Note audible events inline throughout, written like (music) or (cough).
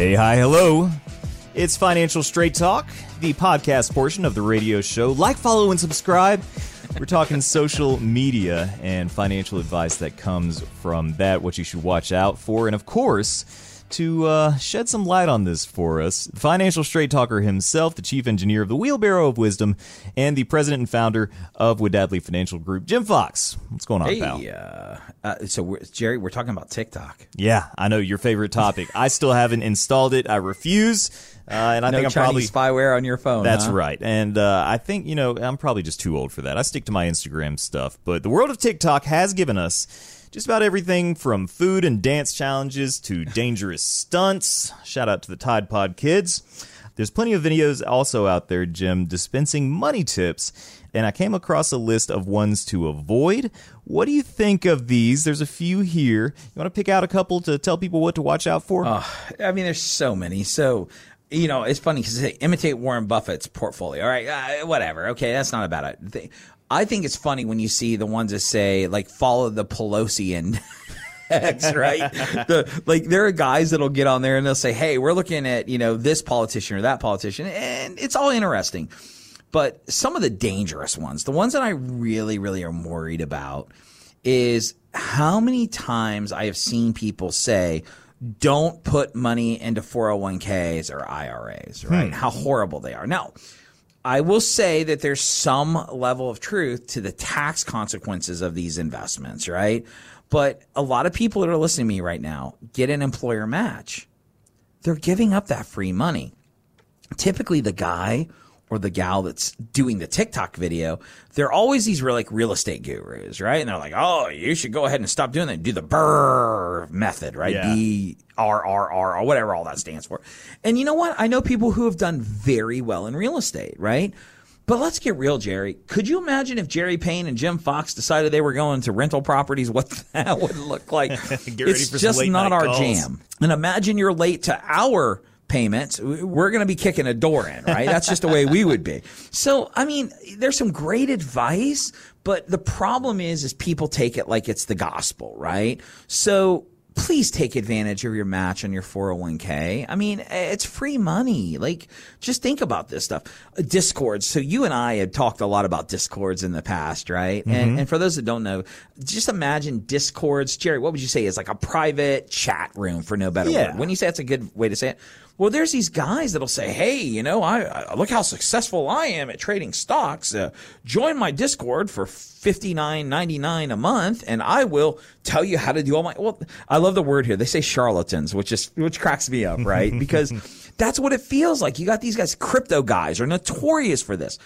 Hey, hi, hello. It's Financial Straight Talk, the podcast portion of the radio show. Like, follow, and subscribe. We're talking (laughs) social media and financial advice that comes from that, what you should watch out for, and of course, to uh, shed some light on this for us, Financial Straight Talker himself, the chief engineer of the Wheelbarrow of Wisdom, and the president and founder of Wadadley Financial Group, Jim Fox. What's going on, Hey, pal? uh, uh, so we're, Jerry, we're talking about TikTok. Yeah, I know your favorite topic. I still haven't installed it. I refuse, uh, and I no think I'm Chinese probably. spyware on your phone. That's huh? right. And uh, I think, you know, I'm probably just too old for that. I stick to my Instagram stuff. But the world of TikTok has given us just about everything from food and dance challenges to dangerous stunts. Shout out to the Tide Pod kids. There's plenty of videos also out there, Jim, dispensing money tips. And I came across a list of ones to avoid. What do you think of these? There's a few here. You want to pick out a couple to tell people what to watch out for? I mean, there's so many. So, you know, it's funny because they imitate Warren Buffett's portfolio. All right, uh, whatever. Okay, that's not about it. idea. I think it's funny when you see the ones that say like follow the Pelosi and. (laughs) X, right? The, like there are guys that'll get on there and they'll say, "Hey, we're looking at you know this politician or that politician," and it's all interesting. But some of the dangerous ones, the ones that I really, really am worried about, is how many times I have seen people say, don't put money into 401ks or IRAs, right? Hmm. How horrible they are. Now, I will say that there's some level of truth to the tax consequences of these investments, right? But a lot of people that are listening to me right now get an employer match. They're giving up that free money typically the guy or the gal that's doing the TikTok video, they're always these real like real estate gurus, right? And they're like, "Oh, you should go ahead and stop doing that. Do the BRRRR method, right? Yeah. B R R R or whatever all that stands for." And you know what? I know people who have done very well in real estate, right? But let's get real, Jerry. Could you imagine if Jerry Payne and Jim Fox decided they were going to rental properties? What that (laughs) would look like? (laughs) It's just not our calls. jam. And imagine you're late to our payments. We're going to be kicking a door in, right? That's just the way we would be. So, I mean, there's some great advice, but the problem is, is people take it like it's the gospel, right? So please take advantage of your match on your 401k. I mean, it's free money. Like, just think about this stuff. Discords. So you and I had talked a lot about discords in the past, right? And, and for those that don't know, just imagine discords. Jerry, what would you say is like a private chat room for no better Yeah. word? When you say that's a good way to say it. Well, there's these guys that'll say, "Hey, you know, I, I look how successful I am at trading stocks. Uh, join my Discord for fifty nine ninety nine a month, and I will tell you how to do all my." Well, I love the word here. They say charlatans, which is which cracks me up, right? (laughs) Because that's what it feels like. You got these guys, crypto guys, are notorious for this.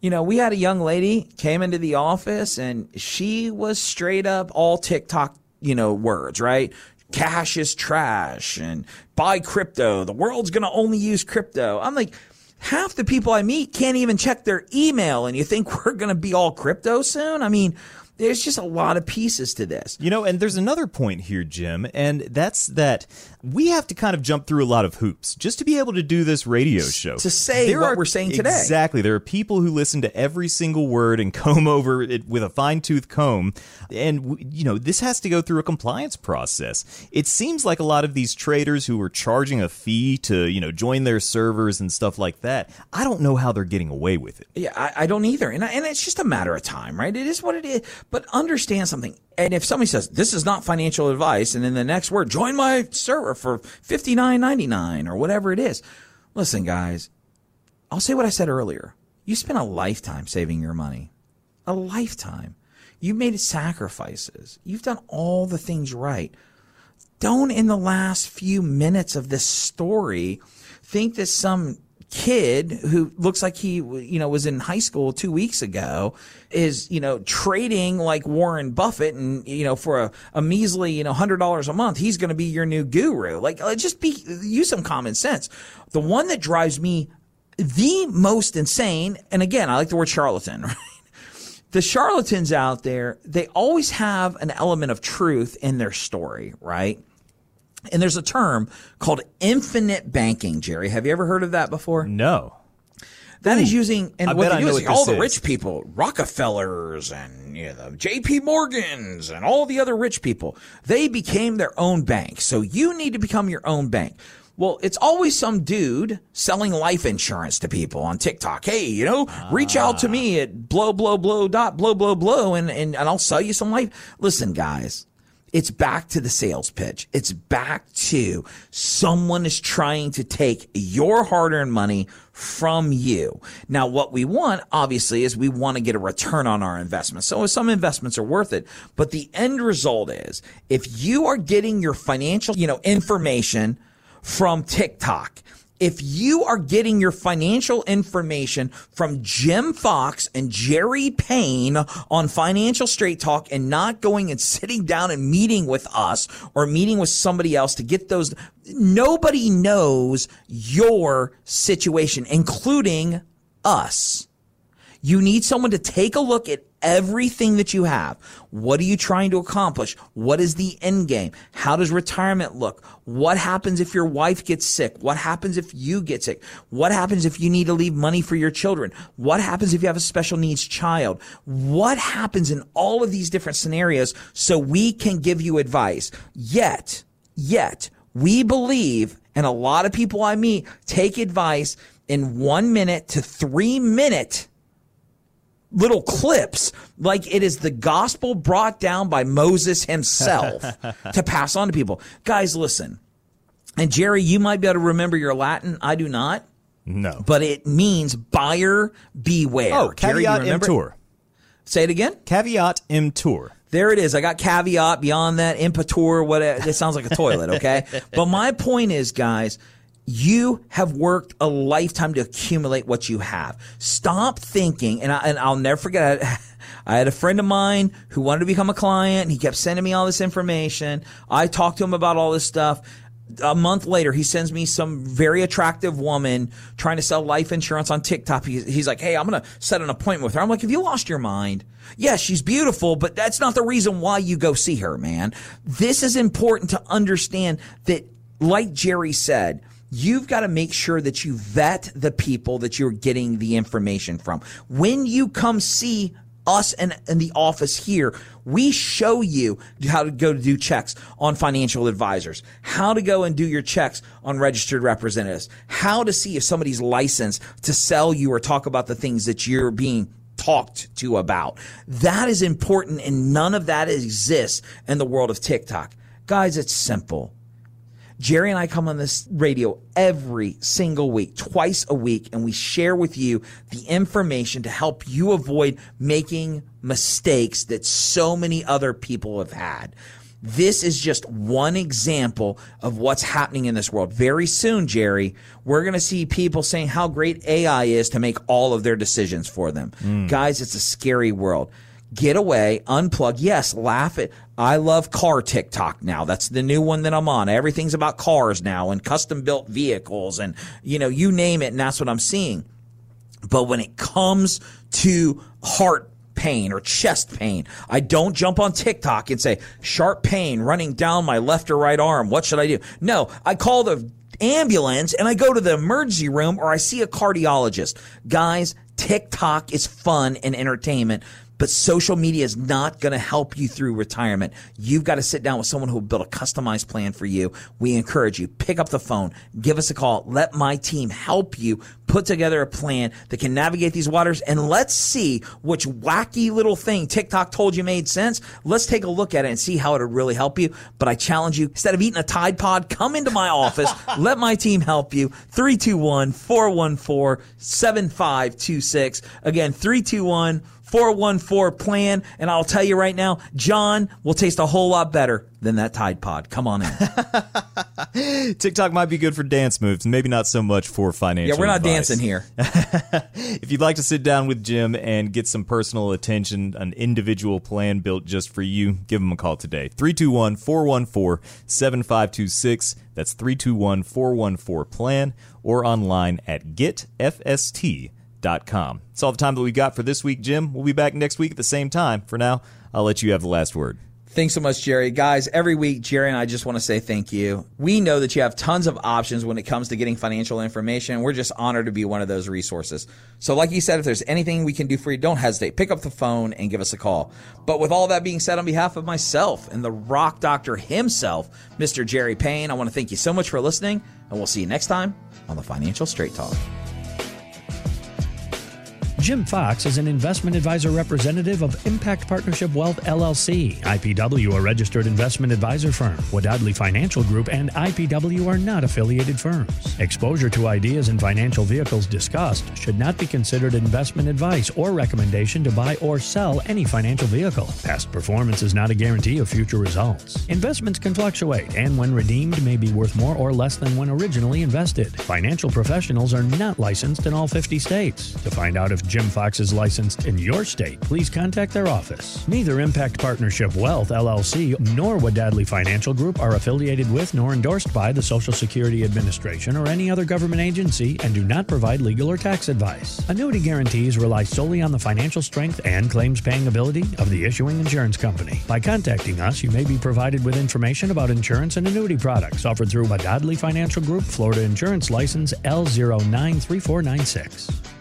You know, we had a young lady came into the office, and she was straight up all TikTok, you know, words, right? cash is trash and buy crypto. The world's going to only use crypto. I'm like, half the people I meet can't even check their email. And you think (laughs) we're going to be all crypto soon? I mean, there's just a lot of pieces to this. You know, and there's another point here, Jim, and that's that we have to kind of jump through a lot of hoops just to be able to do this radio show. to say what we're saying today. Exactly. There are people who listen to every single word and comb over it with a fine tooth comb. And, you know, this has to go through a compliance process. It seems like a lot of these traders who are charging a fee to, you know, join their servers and stuff like that, I don't know how they're getting away with it. Yeah, I, I don't either. And, I, and it's just a matter of time, right? It is what it is. But understand something. And if somebody says, this is not financial advice, and then the next word, join my server for fifty nine ninety nine or whatever it is. Listen, guys, I'll say what I said earlier. You spent a lifetime saving your money. A lifetime. You've made sacrifices. You've done all the things right. Don't in the last few minutes of this story think that some kid who looks like he you know was in high school 2 weeks ago is you know trading like Warren Buffett and you know for a, a measly you know $100 a month he's going to be your new guru. Like just be use some common sense. The one that drives me the most insane and again I like the word charlatan (laughs) right? The charlatans out there, they always have an element of truth in their story, right? And there's a term called infinite banking, Jerry. Have you ever heard of that before? No. That is using, and I what they I do know is what all the is. rich people, Rockefellers and you know, the JP Morgans and all the other rich people, they became their own bank. So you need to become your own bank. Well, it's always some dude selling life insurance to people on TikTok. Hey, you know, reach out to ah. me at blow, blow, blow, dot, blow, blow, blow, and, and, and I'll sell you some life. Listen, guys, it's back to the sales pitch. It's back to someone is trying to take your hard earned money from you. Now, what we want, obviously, is we want to get a return on our investment. So some investments are worth it, but the end result is if you are getting your financial, you know, information from TikTok, if you are getting your financial information from Jim Fox and Jerry Payne on Financial Straight Talk and not going and sitting down and meeting with us or meeting with somebody else to get those, nobody knows your situation, including us. You need someone to take a look at everything that you have. What are you trying to accomplish? What is the end game? How does retirement look? What happens if your wife gets sick? What happens if you get sick? What happens if you need to leave money for your children? What happens if you have a special needs child? What happens in all of these different scenarios so we can give you advice? Yet, yet, we believe, and a lot of people I meet take advice in one minute to three minute little clips like it is the gospel brought down by Moses himself (laughs) to pass on to people. Guys, listen. And Jerry, you might be able to remember your Latin. I do not. No. But it means buyer beware. Oh, Jerry, caveat remember? emptor. Say it again. Caveat emptor. There it is. I got caveat beyond that, impetor, whatever. It sounds like a toilet, okay? (laughs) but my point is, guys, you have worked a lifetime to accumulate what you have. Stop thinking, and, I, and I'll never forget. I, (laughs) I had a friend of mine who wanted to become a client. He kept sending me all this information. I talked to him about all this stuff. A month later, he sends me some very attractive woman trying to sell life insurance on TikTok. He's, he's like, Hey, I'm going to set an appointment with her. I'm like, Have you lost your mind? Yes, yeah, she's beautiful, but that's not the reason why you go see her, man. This is important to understand that, like Jerry said, you've got to make sure that you vet the people that you're getting the information from. When you come see us in the office here, we show you how to go to do checks on financial advisors, how to go and do your checks on registered representatives, how to see if somebody's licensed to sell you or talk about the things that you're being talked to about. That is important and none of that exists in the world of TikTok. Guys, it's simple. Jerry and I come on this radio every single week, twice a week, and we share with you the information to help you avoid making mistakes that so many other people have had. This is just one example of what's happening in this world. Very soon, Jerry, we're going to see people saying how great AI is to make all of their decisions for them. Mm. Guys, it's a scary world get away, unplug. Yes, laugh at. I love car TikTok now. That's the new one that I'm on. Everything's about cars now and custom built vehicles and, you know, you name it. And that's what I'm seeing. But when it comes to heart pain or chest pain, I don't jump on TikTok and say, sharp pain running down my left or right arm. What should I do? No, I call the ambulance and I go to the emergency room or I see a cardiologist. Guys, TikTok is fun and entertainment, but social media is not going to help you through retirement. You've got to sit down with someone who will build a customized plan for you. We encourage you, pick up the phone, give us a call, let my team help you put together a plan that can navigate these waters and let's see which wacky little thing TikTok told you made sense. Let's take a look at it and see how it'll really help you. But I challenge you, instead of eating a Tide Pod, come into my office, (laughs) let my team help you. 321 414 7526. Again, 321 414 plan. And I'll tell you right now, John will taste a whole lot better than that Tide Pod. Come on in. (laughs) TikTok might be good for dance moves, maybe not so much for financial. Yeah, we're not advice. dancing here. (laughs) if you'd like to sit down with Jim and get some personal attention, an individual plan built just for you, give him a call today. 321 414 7526. That's 321 414 plan or online at getfst.com. That's all the time that we got for this week, Jim. We'll be back next week at the same time. For now, I'll let you have the last word. Thanks so much, Jerry. Guys, every week, Jerry and I just want to say thank you. We know that you have tons of options when it comes to getting financial information. We're just honored to be one of those resources. So, like you said, if there's anything we can do for you, don't hesitate. Pick up the phone and give us a call. But with all that being said, on behalf of myself and the rock doctor himself, Mr. Jerry Payne, I want to thank you so much for listening, and we'll see you next time on the Financial Straight Talk. Jim Fox is an investment advisor representative of Impact Partnership Wealth LLC, IPW, a registered investment advisor firm. Wadadley Financial Group and IPW are not affiliated firms. Exposure to ideas and financial vehicles discussed should not be considered investment advice or recommendation to buy or sell any financial vehicle. Past performance is not a guarantee of future results. Investments can fluctuate and when redeemed may be worth more or less than when originally invested. Financial professionals are not licensed in all 50 states. To find out if Jim Fox is licensed in your state, please contact their office. Neither Impact Partnership Wealth LLC nor Wadadley Financial Group are affiliated with nor endorsed by the Social Security Administration or any other government agency and do not provide legal or tax advice. Annuity guarantees rely solely on the financial strength and claims paying ability of the issuing insurance company. By contacting us, you may be provided with information about insurance and annuity products offered through Wadadley Financial Group, Florida Insurance License L093496.